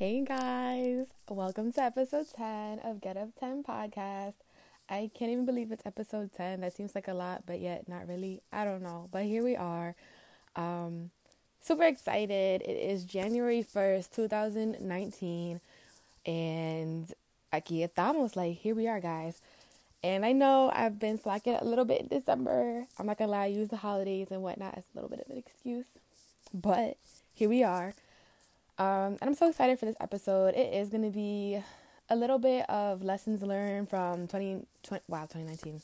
Hey guys, welcome to episode 10 of Get Up 10 podcast. I can't even believe it's episode 10. That seems like a lot, but yet not really. I don't know, but here we are. Um, super excited. It is January 1st, 2019, and aquí estamos. Like, here we are, guys. And I know I've been slacking a little bit in December. I'm not gonna lie, I use the holidays and whatnot as a little bit of an excuse, but here we are. Um, and I'm so excited for this episode. It is going to be a little bit of lessons learned from 20, 20 wow, 2019.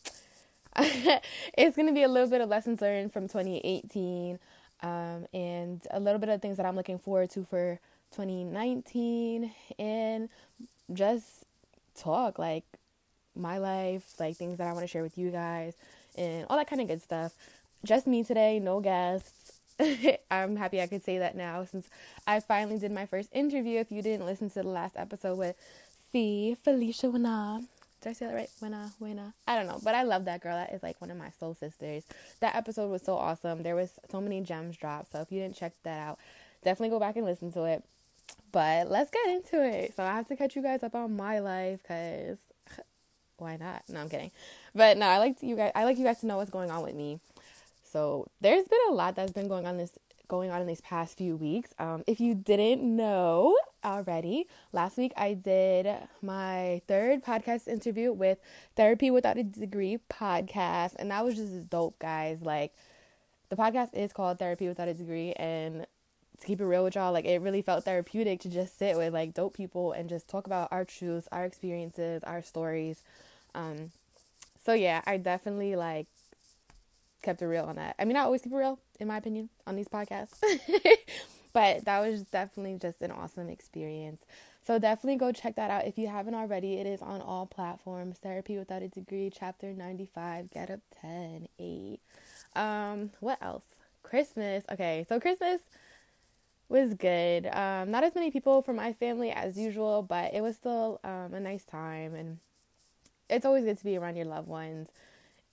it's going to be a little bit of lessons learned from 2018 um, and a little bit of things that I'm looking forward to for 2019 and just talk like my life, like things that I want to share with you guys and all that kind of good stuff. Just me today, no guests. I'm happy I could say that now since I finally did my first interview. If you didn't listen to the last episode with Fee Felicia Wina. Did I say that right? Wina, Wina. I don't know, but I love that girl. That is like one of my soul sisters. That episode was so awesome. There was so many gems dropped. So if you didn't check that out, definitely go back and listen to it. But let's get into it. So I have to catch you guys up on my life because why not? No, I'm kidding. But no, I like you guys. I like you guys to know what's going on with me. So there's been a lot that's been going on this going on in these past few weeks. Um, if you didn't know already, last week I did my third podcast interview with Therapy Without a Degree podcast, and that was just dope, guys. Like the podcast is called Therapy Without a Degree, and to keep it real with y'all, like it really felt therapeutic to just sit with like dope people and just talk about our truths, our experiences, our stories. Um, so yeah, I definitely like kept it real on that. I mean, I always keep it real, in my opinion, on these podcasts. but that was definitely just an awesome experience. So definitely go check that out if you haven't already. It is on all platforms. Therapy Without a Degree, Chapter 95, Get Up 10, 8. Um, what else? Christmas. Okay, so Christmas was good. Um, not as many people from my family as usual, but it was still um, a nice time. And it's always good to be around your loved ones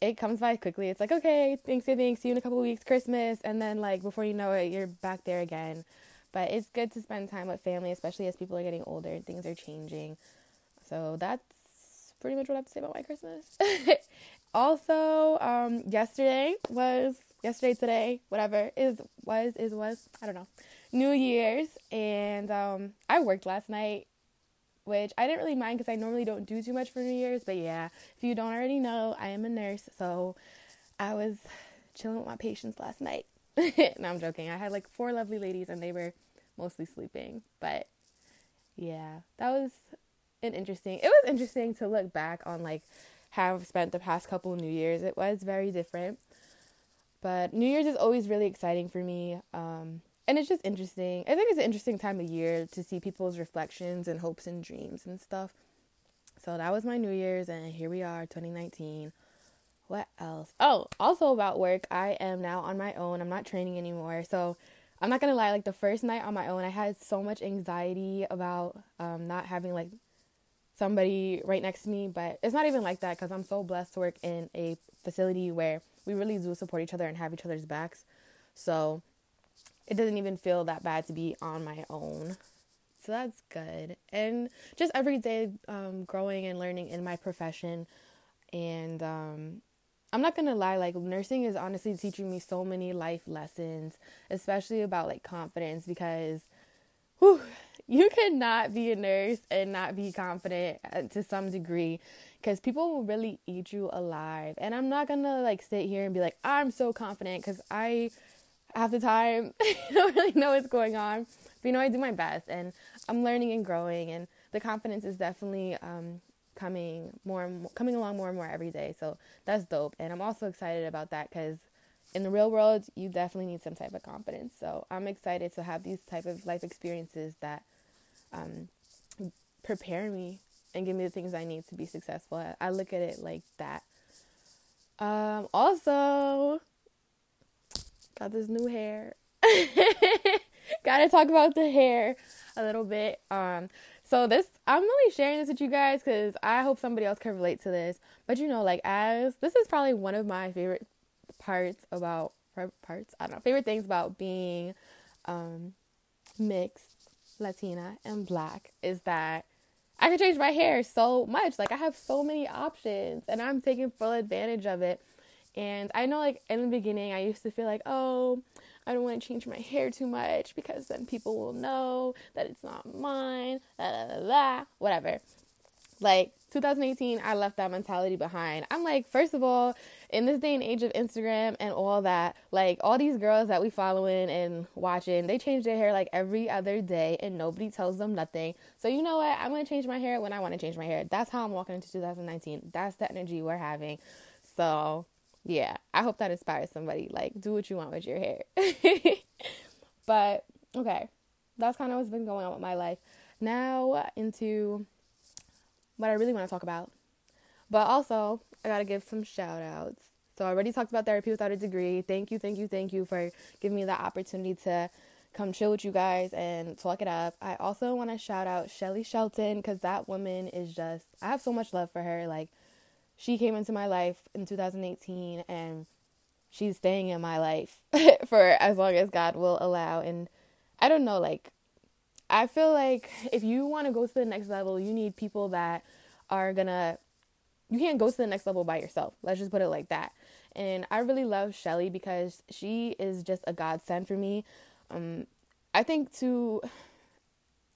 it comes by quickly. It's like, okay, Thanksgiving, see you in a couple weeks, Christmas, and then like before you know it, you're back there again. But it's good to spend time with family, especially as people are getting older and things are changing. So that's pretty much what I have to say about my Christmas. also, um, yesterday was yesterday, today, whatever is was is was I don't know, New Year's, and um, I worked last night which I didn't really mind because I normally don't do too much for New Year's. But yeah, if you don't already know, I am a nurse, so I was chilling with my patients last night. no, I'm joking. I had like four lovely ladies, and they were mostly sleeping. But yeah, that was an interesting. It was interesting to look back on like how I've spent the past couple of New Years. It was very different. But New Year's is always really exciting for me. Um, and it's just interesting. I think it's an interesting time of year to see people's reflections and hopes and dreams and stuff. So that was my New Year's, and here we are, 2019. What else? Oh, also about work, I am now on my own. I'm not training anymore. So I'm not gonna lie, like the first night on my own, I had so much anxiety about um, not having like somebody right next to me. But it's not even like that because I'm so blessed to work in a facility where we really do support each other and have each other's backs. So it doesn't even feel that bad to be on my own. So that's good. And just every day um, growing and learning in my profession. And um, I'm not going to lie, like, nursing is honestly teaching me so many life lessons, especially about like confidence because whew, you cannot be a nurse and not be confident uh, to some degree because people will really eat you alive. And I'm not to like sit here and be like, I'm so confident because I half the time I don't really know what's going on. But you know, I do my best and I'm learning and growing and the confidence is definitely um, coming more, more coming along more and more every day. So that's dope. And I'm also excited about that because in the real world, you definitely need some type of confidence. So I'm excited to have these type of life experiences that um, prepare me and give me the things I need to be successful. I, I look at it like that. Um, also, got this new hair. Gotta talk about the hair a little bit. Um, so this I'm really sharing this with you guys because I hope somebody else can relate to this. But you know, like as this is probably one of my favorite parts about parts. I don't know favorite things about being um, mixed. Latina, and black is that I can change my hair so much. Like I have so many options and I'm taking full advantage of it. And I know like in the beginning I used to feel like, "Oh, I don't want to change my hair too much because then people will know that it's not mine." La la la, whatever. Like 2018, I left that mentality behind. I'm like, first of all, in this day and age of Instagram and all that, like all these girls that we following and watching, they change their hair like every other day and nobody tells them nothing. So you know what? I'm gonna change my hair when I want to change my hair. That's how I'm walking into 2019. That's the energy we're having. So yeah, I hope that inspires somebody. Like, do what you want with your hair. but okay, that's kind of what's been going on with my life. Now into what I really want to talk about. But also, I got to give some shout outs. So I already talked about therapy without a degree. Thank you, thank you, thank you for giving me the opportunity to come chill with you guys and talk it up. I also want to shout out Shelly Shelton because that woman is just, I have so much love for her. Like, she came into my life in 2018 and she's staying in my life for as long as God will allow. And I don't know, like, I feel like if you want to go to the next level, you need people that are gonna you can't go to the next level by yourself. Let's just put it like that. And I really love Shelly because she is just a godsend for me. Um, I think to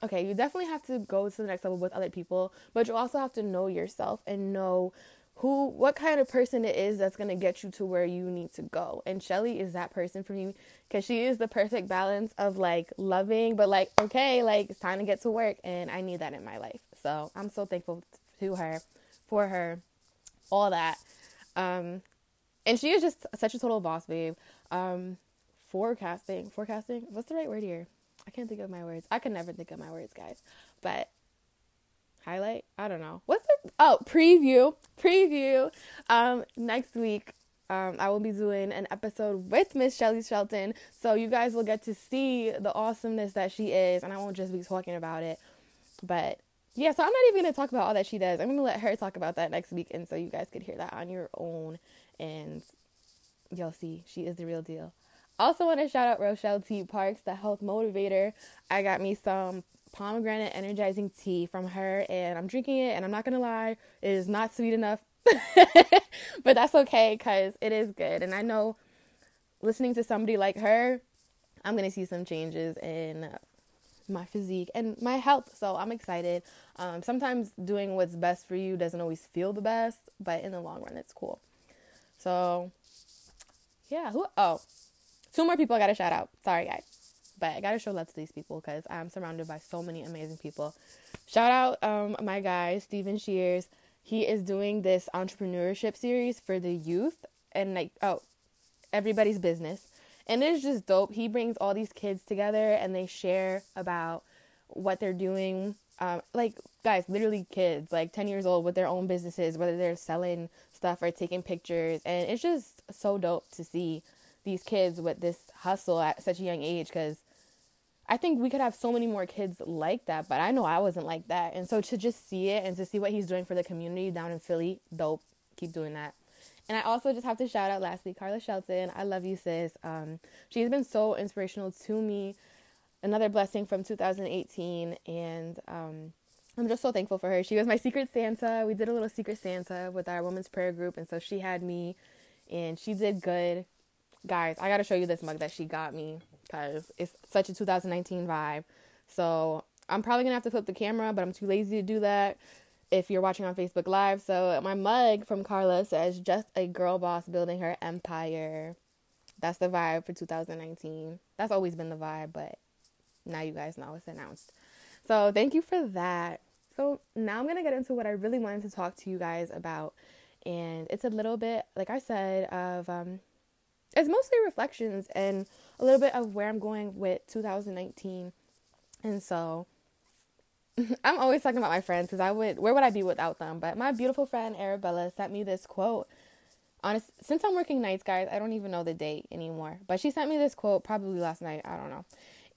okay, you definitely have to go to the next level with other people, but you also have to know yourself and know who what kind of person it is that's going to get you to where you need to go. And Shelly is that person for me cuz she is the perfect balance of like loving but like okay, like it's time to get to work and I need that in my life. So, I'm so thankful to her for her all that. Um, and she is just such a total boss babe. Um, forecasting, forecasting. What's the right word here? I can't think of my words. I can never think of my words, guys. But highlight, I don't know. What's the oh preview? Preview. Um, next week. Um, I will be doing an episode with Miss Shelly Shelton, so you guys will get to see the awesomeness that she is, and I won't just be talking about it. But yeah, so I'm not even gonna talk about all that she does. I'm gonna let her talk about that next week, and so you guys could hear that on your own, and you'll see she is the real deal. Also, want to shout out Rochelle T. Parks, the health motivator. I got me some pomegranate energizing tea from her, and I'm drinking it. And I'm not gonna lie, it is not sweet enough, but that's okay because it is good. And I know listening to somebody like her, I'm gonna see some changes in my physique and my health. So I'm excited. Um, sometimes doing what's best for you doesn't always feel the best, but in the long run, it's cool. So yeah, who? Oh, two more people I got to shout out. Sorry, guys, but I got to show love to these people because I'm surrounded by so many amazing people. Shout out um, my guy Steven Shears. He is doing this entrepreneurship series for the youth and like oh, everybody's business and it's just dope. He brings all these kids together and they share about what they're doing. Um, like guys, literally kids, like 10 years old with their own businesses, whether they're selling stuff or taking pictures. And it's just so dope to see these kids with this hustle at such a young age because I think we could have so many more kids like that, but I know I wasn't like that. And so to just see it and to see what he's doing for the community down in Philly, dope. Keep doing that. And I also just have to shout out lastly Carla Shelton. I love you, sis. Um, she's been so inspirational to me. Another blessing from 2018, and um, I'm just so thankful for her. She was my secret Santa. We did a little secret Santa with our women's prayer group, and so she had me, and she did good. Guys, I gotta show you this mug that she got me because it's such a 2019 vibe. So I'm probably gonna have to flip the camera, but I'm too lazy to do that if you're watching on Facebook Live. So my mug from Carla says just a girl boss building her empire. That's the vibe for 2019. That's always been the vibe, but now you guys know it's announced. So thank you for that. So now I'm going to get into what I really wanted to talk to you guys about. And it's a little bit, like I said, of um it's mostly reflections and a little bit of where I'm going with 2019. And so I'm always talking about my friends because I would, where would I be without them? But my beautiful friend Arabella sent me this quote. Honest, since I'm working nights, guys, I don't even know the date anymore. But she sent me this quote probably last night. I don't know.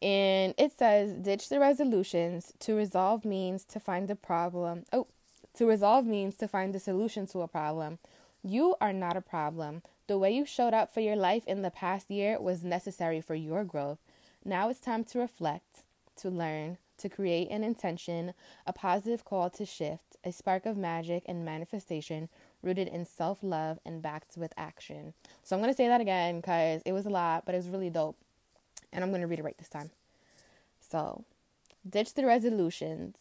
And it says, ditch the resolutions. To resolve means to find the problem. Oh, to resolve means to find the solution to a problem. You are not a problem. The way you showed up for your life in the past year was necessary for your growth. Now it's time to reflect, to learn, to create an intention, a positive call to shift, a spark of magic and manifestation rooted in self love and backed with action. So I'm going to say that again because it was a lot, but it was really dope. And I'm going to right this time. So, ditch the resolutions.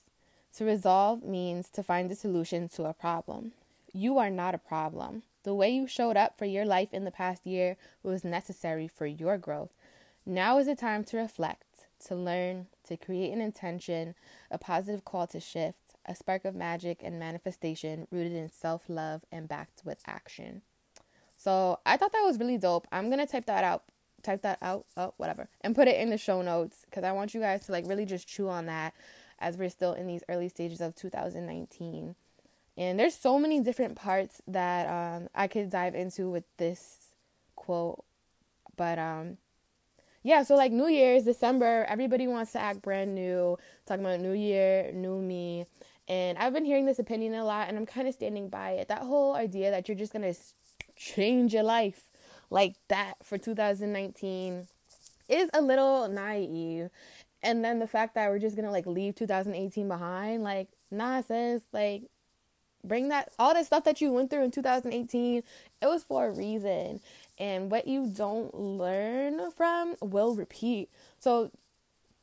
To resolve means to find a solution to a problem. You are not a problem. The way you showed up for your life in the past year was necessary for your growth. Now is the time to reflect, to learn, to create an intention, a positive call to shift, a spark of magic and manifestation rooted in self love and backed with action. So I thought that was really dope. I'm gonna type that out, type that out, oh, whatever, and put it in the show notes because I want you guys to like really just chew on that as we're still in these early stages of 2019. And there's so many different parts that um, I could dive into with this quote, but um, yeah, so like New Year's, December, everybody wants to act brand new, talking about New Year, new me. And I've been hearing this opinion a lot, and I'm kind of standing by it. That whole idea that you're just going to change your life like that for 2019 is a little naive. And then the fact that we're just going to like leave 2018 behind, like, nah, sis, like, bring that, all that stuff that you went through in 2018, it was for a reason and what you don't learn from will repeat. So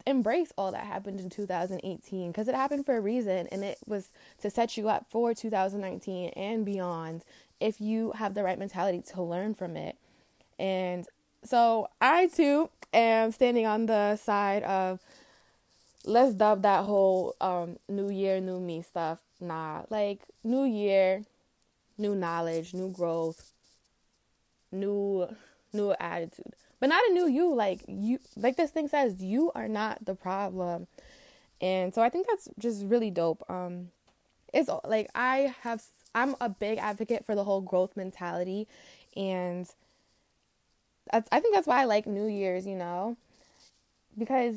embrace all that happened in 2018 because it happened for a reason and it was to set you up for 2019 and beyond if you have the right mentality to learn from it. And so I too am standing on the side of let's dub that whole um, new year, new me stuff. Nah, like new year, new knowledge, new growth, new new attitude. But not a new you like you like this thing says you are not the problem. And so i think that's just really dope. Um it's like i have i'm a big advocate for the whole growth mentality. And that's i think that's why i like new year's you know? Because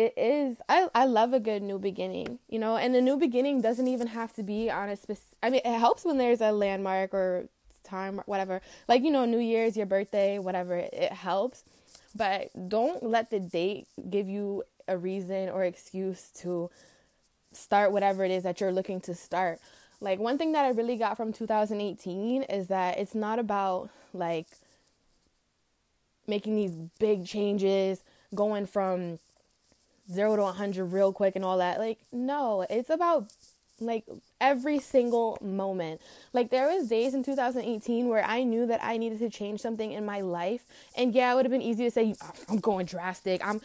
it is I, I love a good new beginning you know and the new beginning doesn't even have to be on a specific i mean it helps when there's a landmark or time, whatever. Like, you know, New Year's, your birthday, whatever, it helps. But don't let the date give you a reason or excuse to start whatever it is that you're looking to start. Like, one thing that I really got from 2018 is that it's not about like making these big changes, going from zero to 100 real quick and all that. Like, no, it's about like every single moment. Like there was days in 2018 where I knew that I needed to change something in my life. And yeah, it would have been easy to say I'm going drastic. I'm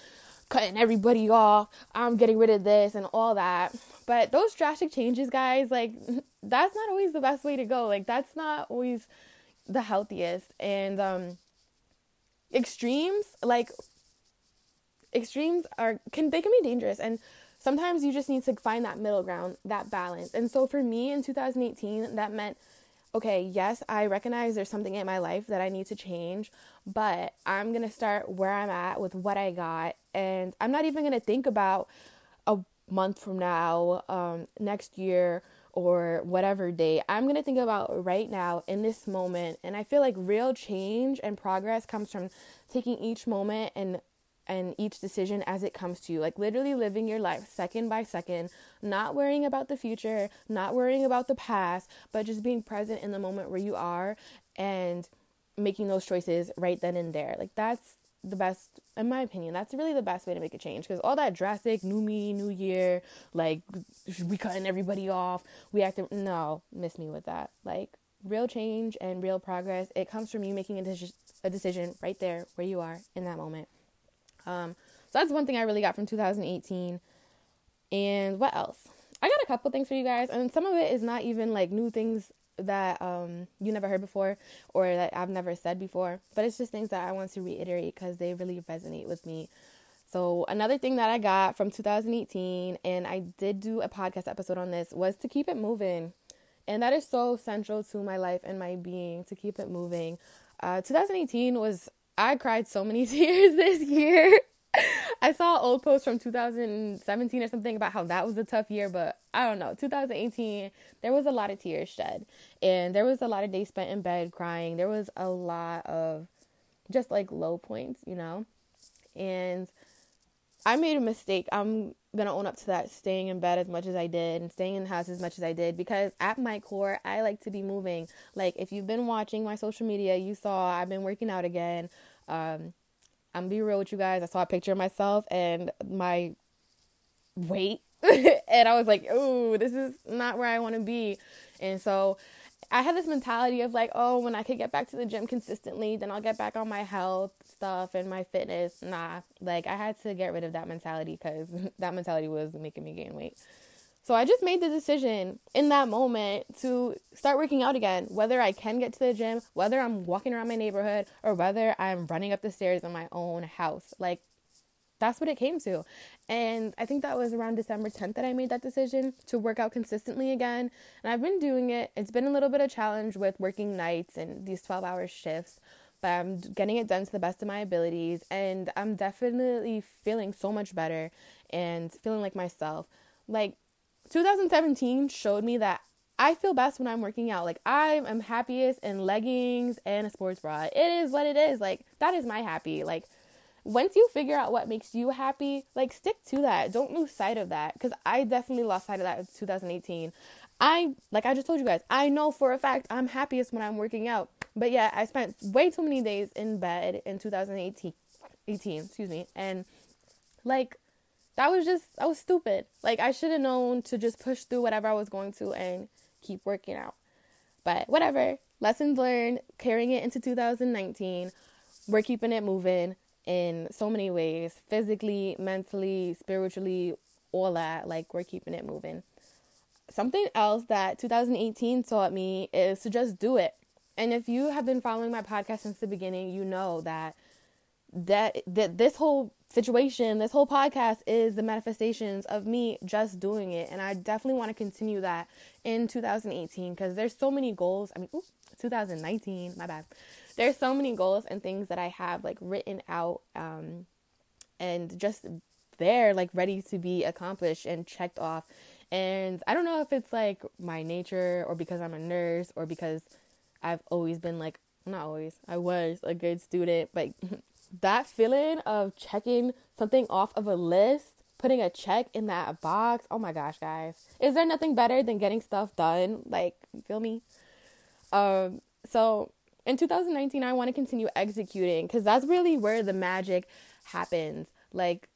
cutting everybody off. I'm getting rid of this and all that. But those drastic changes, guys, like that's not always the best way to go. Like that's not always the healthiest. And um extremes, like extremes are can they can be dangerous and sometimes you just need to find that middle ground, that balance. And so for me in 2018, that meant okay, yes, I recognize there's something in my life that I need to change, but I'm going to start where I'm at with what I got. And I'm not even going to think about a month from now, um, next year, or whatever day. I'm going to think about right now in this moment. And I feel like real change and progress comes from taking each moment and and each decision as it comes to you. Like literally living your life second by second, not worrying about the future, not worrying about the past, but just being present in the moment where you are and making those choices right then and there. Like that's the best in my opinion that's really the best way to make a change because all that drastic new me new year like we cutting everybody off we acting no miss me with that like real change and real progress it comes from you making a, de- a decision right there where you are in that moment um, so that's one thing I really got from 2018. And what else? I got a couple things for you guys, and some of it is not even like new things that um, you never heard before or that I've never said before, but it's just things that I want to reiterate because they really resonate with me. So, another thing that I got from 2018, and I did do a podcast episode on this, was to keep it moving. And that is so central to my life and my being to keep it moving. Uh, 2018 was I cried so many tears this year. I saw old post from 2017 or something about how that was a tough year, but I don't know. 2018, there was a lot of tears shed, and there was a lot of days spent in bed crying. There was a lot of just like low points, you know? And I made a mistake. I'm gonna own up to that staying in bed as much as I did and staying in the house as much as I did because at my core I like to be moving. Like if you've been watching my social media, you saw I've been working out again. Um, I'm be real with you guys. I saw a picture of myself and my weight and I was like, "Oh, this is not where I want to be." And so I had this mentality of like, "Oh, when I could get back to the gym consistently, then I'll get back on my health stuff and my fitness." Nah, like I had to get rid of that mentality cuz that mentality was making me gain weight. So I just made the decision in that moment to start working out again, whether I can get to the gym, whether I'm walking around my neighborhood, or whether I'm running up the stairs in my own house. Like that's what it came to. And I think that was around December 10th that I made that decision to work out consistently again. And I've been doing it. It's been a little bit of a challenge with working nights and these 12 hour shifts, but I'm getting it done to the best of my abilities. And I'm definitely feeling so much better and feeling like myself. Like 2017 showed me that I feel best when I'm working out. Like I am happiest in leggings and a sports bra. It is what it is. Like that is my happy. Like once you figure out what makes you happy, like stick to that. Don't lose sight of that because I definitely lost sight of that in 2018. I like I just told you guys, I know for a fact I'm happiest when I'm working out. But yeah, I spent way too many days in bed in 2018 18, excuse me. And like that was just I was stupid. Like I should have known to just push through whatever I was going to and keep working out. But whatever. Lessons learned, carrying it into 2019. We're keeping it moving in so many ways physically, mentally, spiritually, all that. Like, we're keeping it moving. Something else that 2018 taught me is to just do it. And if you have been following my podcast since the beginning, you know that that that this whole situation, this whole podcast is the manifestations of me just doing it. And I definitely want to continue that in 2018 because there's so many goals. I mean, ooh, 2019, my bad there's so many goals and things that I have like written out um, and just there, like ready to be accomplished and checked off. And I don't know if it's like my nature or because I'm a nurse or because I've always been like, not always, I was a good student, but that feeling of checking something off of a list putting a check in that box. Oh my gosh, guys. Is there nothing better than getting stuff done? Like, feel me? Um, so in 2019 I want to continue executing cuz that's really where the magic happens. Like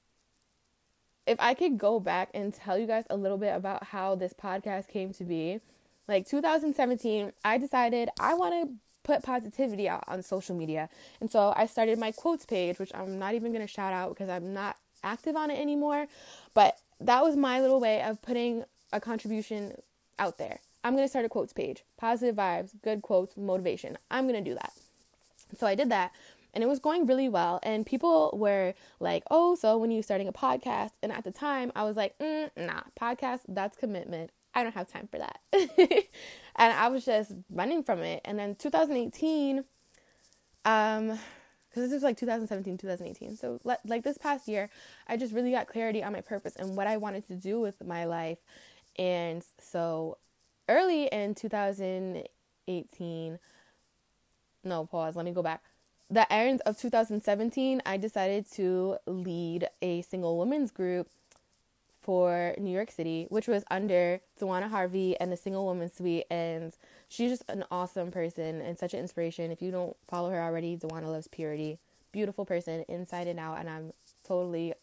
if I could go back and tell you guys a little bit about how this podcast came to be, like 2017, I decided I want to put positivity out on social media. And so I started my quotes page, which I'm not even going to shout out because I'm not active on it anymore, but that was my little way of putting a contribution out there. I'm going to start a quotes page. Positive vibes, good quotes, motivation. I'm going to do that. So I did that and it was going really well. And people were like, oh, so when you starting a podcast? And at the time, I was like, mm, nah, podcast, that's commitment. I don't have time for that. and I was just running from it. And then 2018, um, because this is like 2017, 2018. So, like this past year, I just really got clarity on my purpose and what I wanted to do with my life. And so early in 2018, no, pause, let me go back. The end of 2017, I decided to lead a single women's group for New York City, which was under Tawana Harvey and the Single Woman Suite. And she's just an awesome person and such an inspiration. If you don't follow her already, Tawana loves purity. Beautiful person inside and out. And I'm totally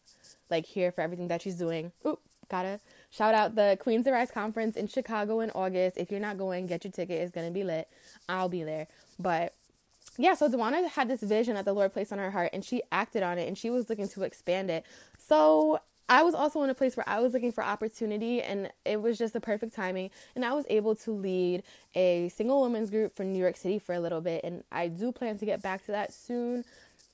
like here for everything that she's doing. Oop, gotta shout out the Queens of Rise conference in Chicago in August. If you're not going, get your ticket. It's gonna be lit. I'll be there. But yeah, so Tawana had this vision that the Lord placed on her heart and she acted on it and she was looking to expand it. So I was also in a place where I was looking for opportunity and it was just the perfect timing. And I was able to lead a single women's group for New York City for a little bit. And I do plan to get back to that soon,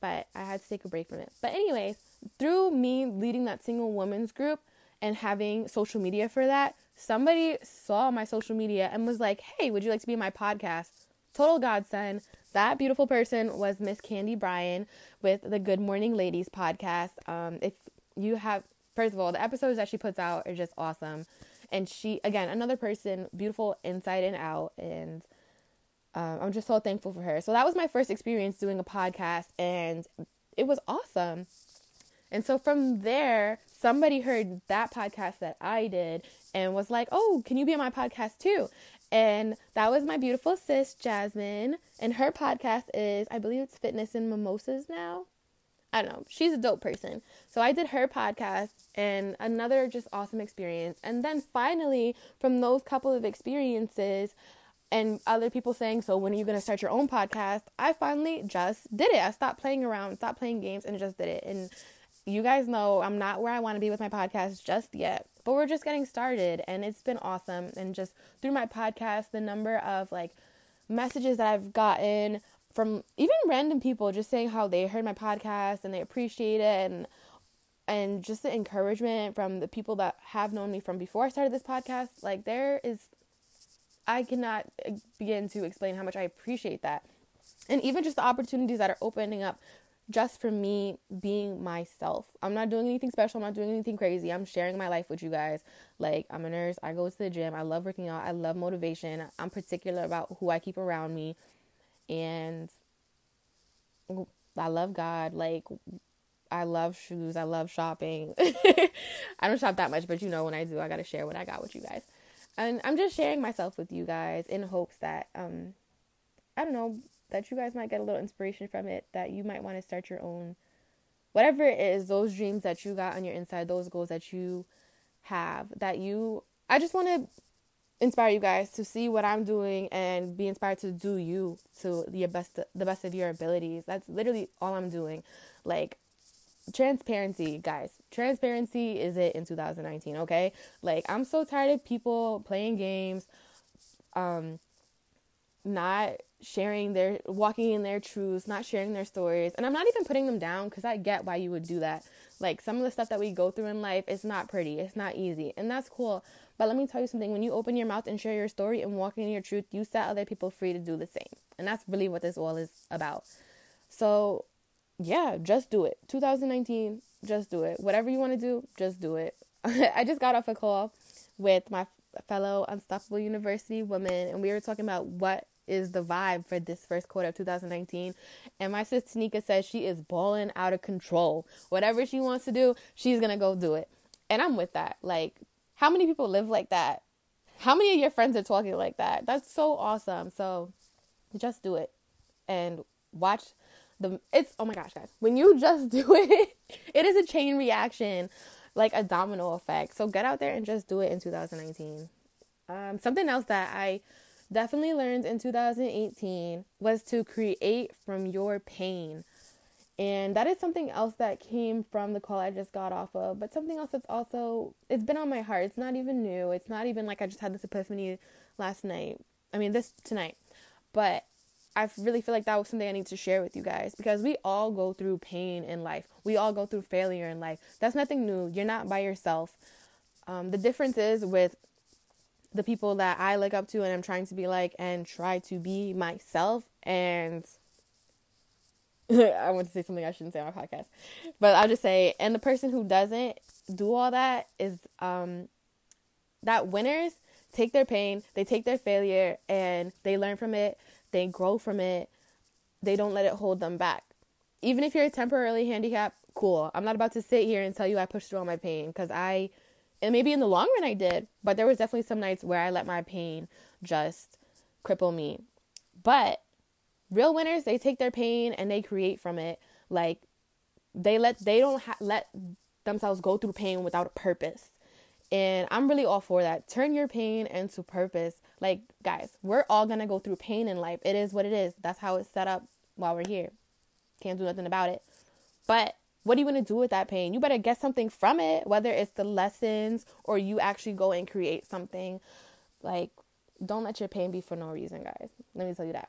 but I had to take a break from it. But, anyways, through me leading that single women's group, and having social media for that, somebody saw my social media and was like, hey, would you like to be my podcast? Total godsend. That beautiful person was Miss Candy Bryan with the Good Morning Ladies podcast. Um, if you have, first of all, the episodes that she puts out are just awesome. And she, again, another person, beautiful inside and out. And um, I'm just so thankful for her. So that was my first experience doing a podcast, and it was awesome. And so from there, somebody heard that podcast that I did and was like, "Oh, can you be on my podcast too?" And that was my beautiful sis Jasmine, and her podcast is I believe it's Fitness and Mimosas now. I don't know. She's a dope person. So I did her podcast and another just awesome experience. And then finally, from those couple of experiences and other people saying, So when are you going to start your own podcast? I finally just did it. I stopped playing around, stopped playing games, and just did it. And you guys know I'm not where I want to be with my podcast just yet, but we're just getting started and it's been awesome. And just through my podcast, the number of like messages that I've gotten from even random people just saying how they heard my podcast and they appreciate it and and just the encouragement from the people that have known me from before I started this podcast like there is I cannot uh, begin to explain how much I appreciate that and even just the opportunities that are opening up just for me being myself. I'm not doing anything special. I'm not doing anything crazy. I'm sharing my life with you guys. Like, I'm a nurse. I go to the gym. I love working out. I love motivation. I'm particular about who I keep around me and I love God. Like I love shoes. I love shopping. I don't shop that much, but you know when I do, I gotta share what I got with you guys. And I'm just sharing myself with you guys in hopes that um I don't know that you guys might get a little inspiration from it. That you might want to start your own whatever it is. Those dreams that you got on your inside, those goals that you have. That you. I just want to inspire you guys to see what I'm doing and be inspired to do you to the best the best of your abilities. That's literally all I'm doing. Like transparency, guys. Transparency is it in 2019, okay? Like I'm so tired of people playing games um not sharing their walking in their truths, not sharing their stories. And I'm not even putting them down cuz I get why you would do that. Like some of the stuff that we go through in life, it's not pretty. It's not easy. And that's cool. But let me tell you something when you open your mouth and share your story and walk in your truth, you set other people free to do the same. And that's really what this all is about. So, yeah, just do it. 2019, just do it. Whatever you want to do, just do it. I just got off a call with my fellow Unstoppable University woman, and we were talking about what is the vibe for this first quarter of 2019. And my sister Tanika says she is balling out of control. Whatever she wants to do, she's gonna go do it. And I'm with that. Like, how many people live like that? How many of your friends are talking like that? That's so awesome. So just do it and watch the it's oh my gosh guys when you just do it it is a chain reaction like a domino effect so get out there and just do it in 2019 um, something else that i definitely learned in 2018 was to create from your pain and that is something else that came from the call I just got off of, but something else that's also it's been on my heart. It's not even new. It's not even like I just had this epiphany last night. I mean, this tonight. But I really feel like that was something I need to share with you guys because we all go through pain in life. We all go through failure in life. That's nothing new. You're not by yourself. Um, the difference is with the people that I look up to and I'm trying to be like and try to be myself and I want to say something I shouldn't say on my podcast, but I'll just say, and the person who doesn't do all that is um, that winners take their pain, they take their failure, and they learn from it, they grow from it, they don't let it hold them back. Even if you're temporarily handicapped, cool. I'm not about to sit here and tell you I pushed through all my pain because I, and maybe in the long run I did, but there was definitely some nights where I let my pain just cripple me. But real winners they take their pain and they create from it. Like they let they don't ha- let themselves go through pain without a purpose. And i'm really all for that. Turn your pain into purpose. Like guys we're all gonna go through pain in life. It is what it is. That's how it's set up while we're here. Can't do nothing about it. But what are you going to do with that pain? You better get something from it, whether it's the lessons or you actually go and create something. Like, don't let your pain be for no reason, guys. Let me tell you that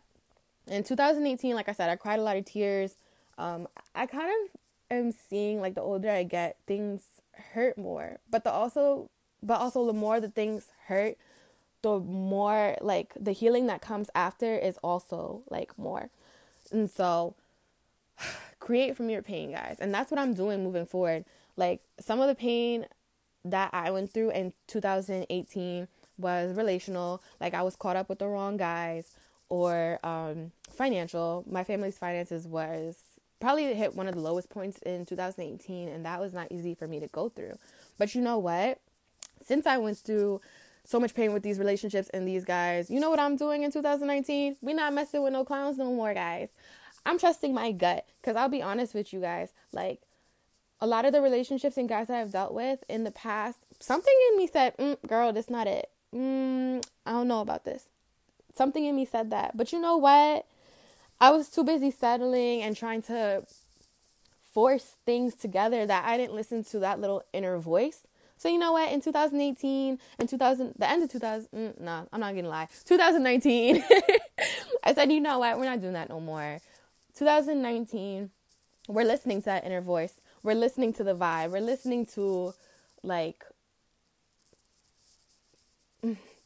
in 2018, like I said, I cried a lot of tears. Um, I kind of am seeing like the older I get, things hurt more. But the also, but also the more the things hurt, the more like the healing that comes after is also like more. And so, create from your pain, guys. And that's what I'm doing moving forward. Like some of the pain that I went through in 2018 was relational. Like I was caught up with the wrong guys or um, financial. My family's finances was probably hit one of the lowest points in 2018, and that was not easy for me to go through. But you know what? Since I went through so much pain with these relationships and these guys, you know what I'm doing in 2019? We not messing with no clowns no more, guys. I'm trusting my gut because I'll be honest with you guys. Like, a lot of the relationships and guys that I've dealt with in the past, something in me said, mm, girl, that's not it. Mm, I don't know about this. Something in me said that. But you know what? I was too busy settling and trying to force things together that I didn't listen to that little inner voice. So you know what? In 2018, in 2000, the end of 2000, mm, no, I'm not gonna lie. 2019, I said, you know what? We're not doing that no more. 2019, we're listening to that inner voice. We're listening to the vibe. We're listening to like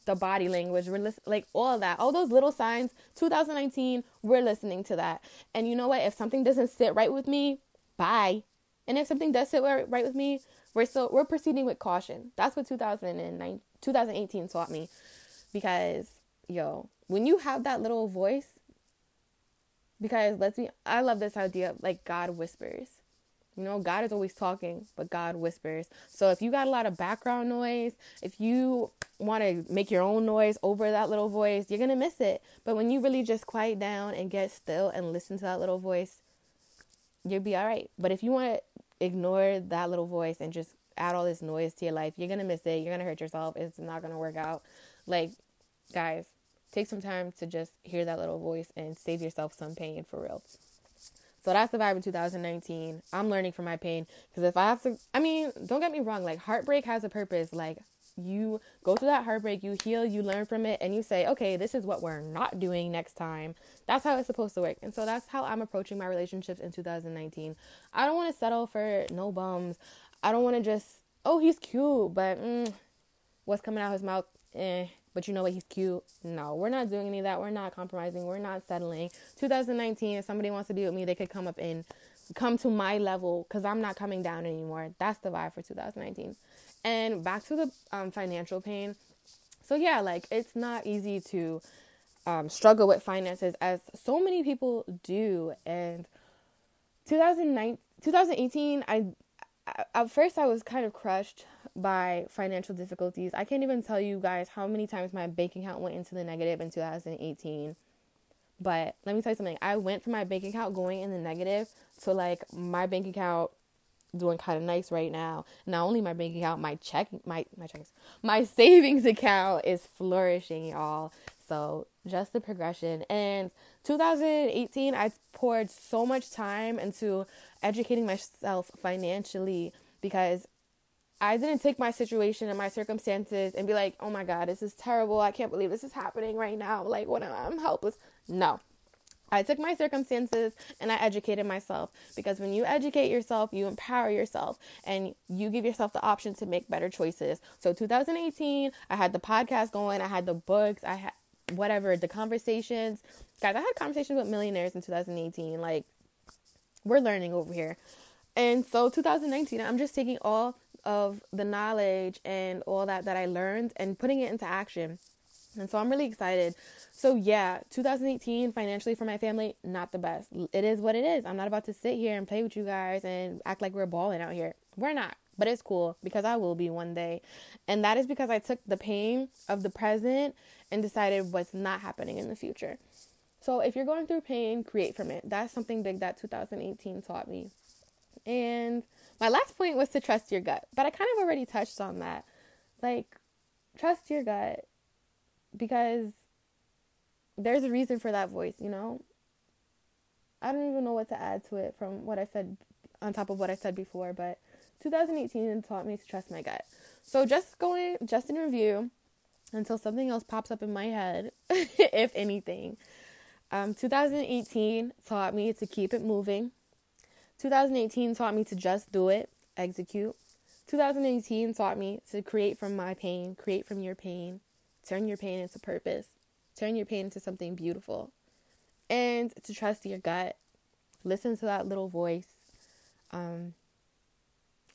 the body language. We're listening, like all that, all those little signs. 2019, we're listening to that. And you know what? If something doesn't sit right with me, bye. And if something does sit right with me, we're still we're proceeding with caution. That's what 2009, 2018 taught me, because yo, when you have that little voice, because let's be, I love this idea like God whispers. You know, God is always talking, but God whispers. So if you got a lot of background noise, if you want to make your own noise over that little voice, you're going to miss it. But when you really just quiet down and get still and listen to that little voice, you'll be all right. But if you want to ignore that little voice and just add all this noise to your life, you're going to miss it. You're going to hurt yourself. It's not going to work out. Like, guys, take some time to just hear that little voice and save yourself some pain for real. So that's the vibe in 2019. I'm learning from my pain because if I have to, I mean, don't get me wrong, like heartbreak has a purpose. Like you go through that heartbreak, you heal, you learn from it, and you say, okay, this is what we're not doing next time. That's how it's supposed to work. And so that's how I'm approaching my relationships in 2019. I don't want to settle for no bums. I don't want to just, oh, he's cute, but mm, what's coming out of his mouth, eh but you know what, he's cute. No, we're not doing any of that. We're not compromising. We're not settling. 2019, if somebody wants to be with me, they could come up and come to my level because I'm not coming down anymore. That's the vibe for 2019. And back to the um, financial pain. So, yeah, like it's not easy to um, struggle with finances as so many people do. And 2019, 2018, I at first I was kind of crushed by financial difficulties. I can't even tell you guys how many times my bank account went into the negative in 2018. But let me tell you something. I went from my bank account going in the negative to like my bank account doing kind of nice right now. Not only my bank account, my check, my my checks, my savings account is flourishing, y'all. So just the progression. And 2018, I poured so much time into educating myself financially because I didn't take my situation and my circumstances and be like, oh my God, this is terrible. I can't believe this is happening right now. Like, when I'm helpless. No. I took my circumstances and I educated myself because when you educate yourself, you empower yourself and you give yourself the option to make better choices. So 2018, I had the podcast going, I had the books, I had whatever, the conversations. Guys, I had conversations with millionaires in 2018. Like, we're learning over here. And so 2019, I'm just taking all of the knowledge and all that that I learned and putting it into action. And so I'm really excited. So yeah, 2018 financially for my family not the best. It is what it is. I'm not about to sit here and play with you guys and act like we're balling out here. We're not. But it's cool because I will be one day. And that is because I took the pain of the present and decided what's not happening in the future. So if you're going through pain, create from it. That's something big that 2018 taught me. And my last point was to trust your gut, but I kind of already touched on that. Like, trust your gut because there's a reason for that voice, you know? I don't even know what to add to it from what I said on top of what I said before, but 2018 taught me to trust my gut. So just going just in review until something else pops up in my head, if anything. Um, 2018 taught me to keep it moving, 2018 taught me to just do it, execute. 2018 taught me to create from my pain, create from your pain, turn your pain into purpose, turn your pain into something beautiful, and to trust your gut. Listen to that little voice. Um,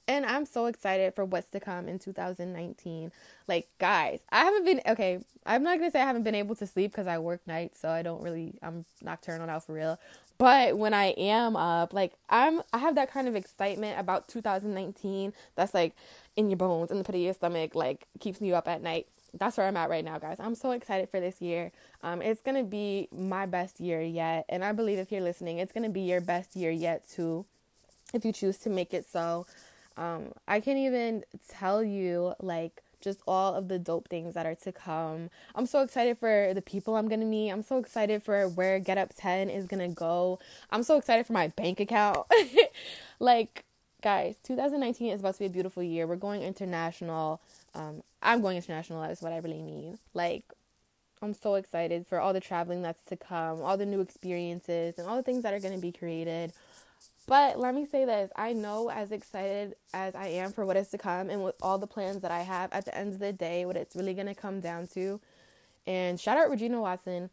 and I'm so excited for what's to come in 2019. Like, guys, I haven't been okay. I'm not gonna say I haven't been able to sleep because I work nights, so I don't really. I'm nocturnal now for real. But when I am up, like I'm I have that kind of excitement about 2019 that's like in your bones, in the pit of your stomach, like keeps you up at night. That's where I'm at right now, guys. I'm so excited for this year. Um, it's gonna be my best year yet, and I believe if you're listening, it's gonna be your best year yet too, if you choose to make it so. Um, I can't even tell you like just all of the dope things that are to come. I'm so excited for the people I'm gonna meet. I'm so excited for where Get Up 10 is gonna go. I'm so excited for my bank account. like, guys, 2019 is about to be a beautiful year. We're going international. Um, I'm going international, that's what I really mean. Like, I'm so excited for all the traveling that's to come, all the new experiences, and all the things that are to be created. But let me say this I know as excited as I am for what is to come and with all the plans that I have, at the end of the day, what it's really going to come down to. And shout out Regina Watson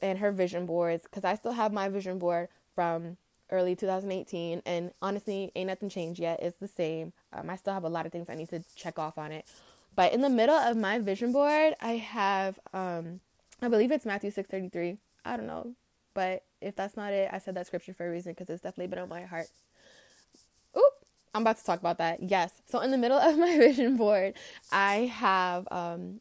and her vision boards because I still have my vision board from early 2018. And honestly, ain't nothing changed yet. It's the same. Um, I still have a lot of things I need to check off on it. But in the middle of my vision board, I have, um, I believe it's Matthew 633. I don't know. But if that's not it, I said that scripture for a reason because it's definitely been on my heart. Oop, I'm about to talk about that. Yes. So in the middle of my vision board, I have um,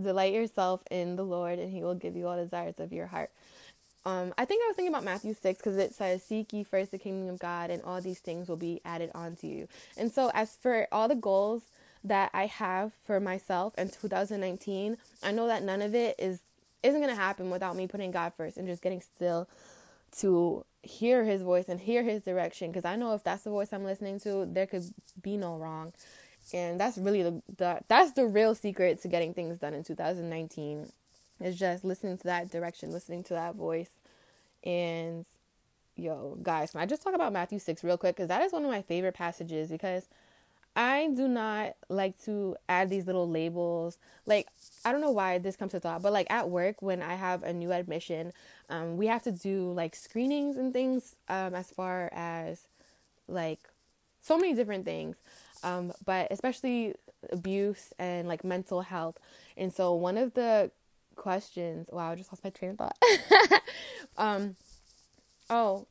delight yourself in the Lord, and He will give you all desires of your heart. Um, I think I was thinking about Matthew 6 because it says, Seek ye first the kingdom of God, and all these things will be added onto you. And so, as for all the goals that I have for myself in 2019, I know that none of it is isn't going to happen without me putting God first and just getting still to hear his voice and hear his direction because I know if that's the voice I'm listening to, there could be no wrong. And that's really the, the that's the real secret to getting things done in 2019 is just listening to that direction, listening to that voice. And yo, guys, can I just talk about Matthew 6 real quick cuz that is one of my favorite passages because I do not like to add these little labels. Like, I don't know why this comes to thought, but like at work, when I have a new admission, um, we have to do like screenings and things um, as far as like so many different things, um, but especially abuse and like mental health. And so, one of the questions, wow, I just lost my train of thought. um, oh,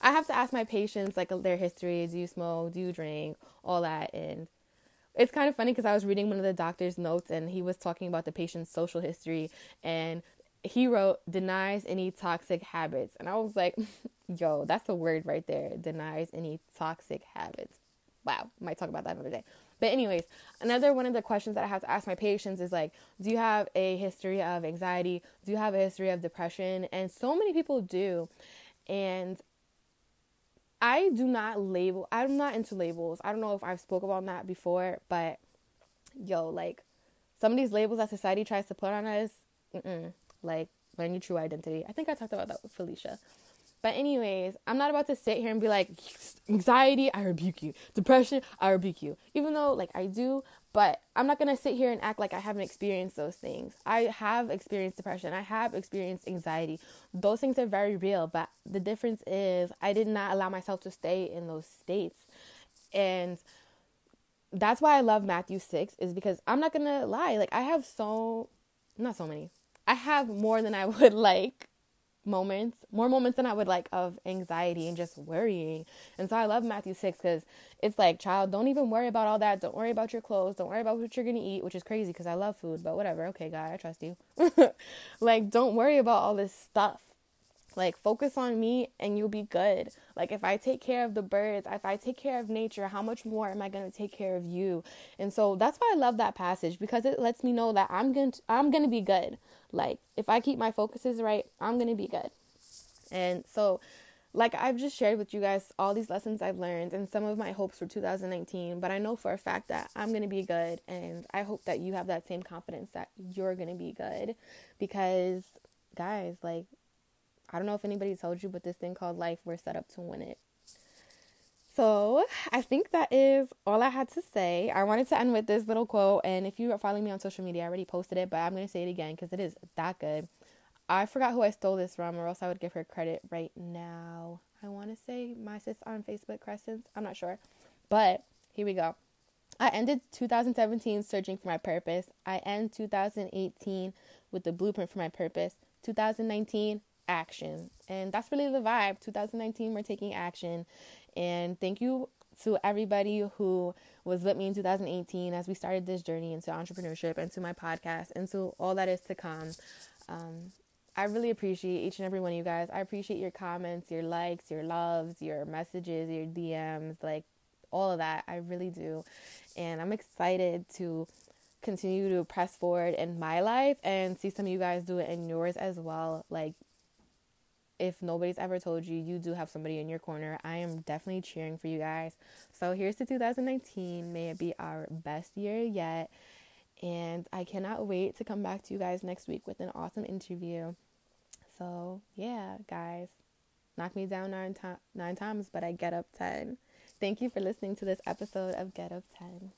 I have to ask my patients like their history. Do you smoke? Do you drink? All that. And it's kind of funny because I was reading one of the doctor's notes and he was talking about the patient's social history and he wrote denies any toxic habits. And I was like, yo, that's a word right there. Denies any toxic habits. Wow, might talk about that another day. But anyways, another one of the questions that I have to ask my patients is like, do you have a history of anxiety? Do you have a history of depression? And so many people do. And I do not label. I'm not into labels. I don't know if I've spoke about that before, but yo, like some of these labels that society tries to put on us, like learn your true identity. I think I talked about that with Felicia. But anyways, I'm not about to sit here and be like anxiety, I rebuke you. Depression, I rebuke you. Even though like I do, but I'm not going to sit here and act like I haven't experienced those things. I have experienced depression. I have experienced anxiety. Those things are very real, but the difference is I did not allow myself to stay in those states. And that's why I love Matthew 6 is because I'm not going to lie. Like I have so not so many. I have more than I would like moments, more moments than I would like of anxiety and just worrying. And so I love Matthew 6 because it's like, child, don't even worry about all that. Don't worry about your clothes. Don't worry about what you're going to eat, which is crazy because I love food, but whatever. Okay, God, I trust you. like, don't worry about all this stuff. Like, focus on me and you'll be good. Like, if I take care of the birds, if I take care of nature, how much more am I going to take care of you? And so that's why I love that passage because it lets me know that I'm going to, I'm going to be good. Like, if I keep my focuses right, I'm going to be good. And so, like I've just shared with you guys all these lessons I've learned and some of my hopes for 2019, but I know for a fact that I'm going to be good and I hope that you have that same confidence that you're going to be good because guys, like I don't know if anybody told you but this thing called life we're set up to win it. So, I think that is all I had to say. I wanted to end with this little quote and if you are following me on social media, I already posted it, but I'm going to say it again cuz it is that good. I forgot who I stole this from, or else I would give her credit right now. I want to say my sis on Facebook, Crescent. I'm not sure. But here we go. I ended 2017 searching for my purpose. I end 2018 with the blueprint for my purpose. 2019, action. And that's really the vibe. 2019, we're taking action. And thank you to everybody who was with me in 2018 as we started this journey into entrepreneurship and to my podcast and to all that is to come. Um, I really appreciate each and every one of you guys. I appreciate your comments, your likes, your loves, your messages, your DMs, like all of that. I really do. And I'm excited to continue to press forward in my life and see some of you guys do it in yours as well. Like, if nobody's ever told you, you do have somebody in your corner. I am definitely cheering for you guys. So, here's to 2019. May it be our best year yet. And I cannot wait to come back to you guys next week with an awesome interview. So, yeah, guys, knock me down nine, to- nine times, but I get up 10. Thank you for listening to this episode of Get Up 10.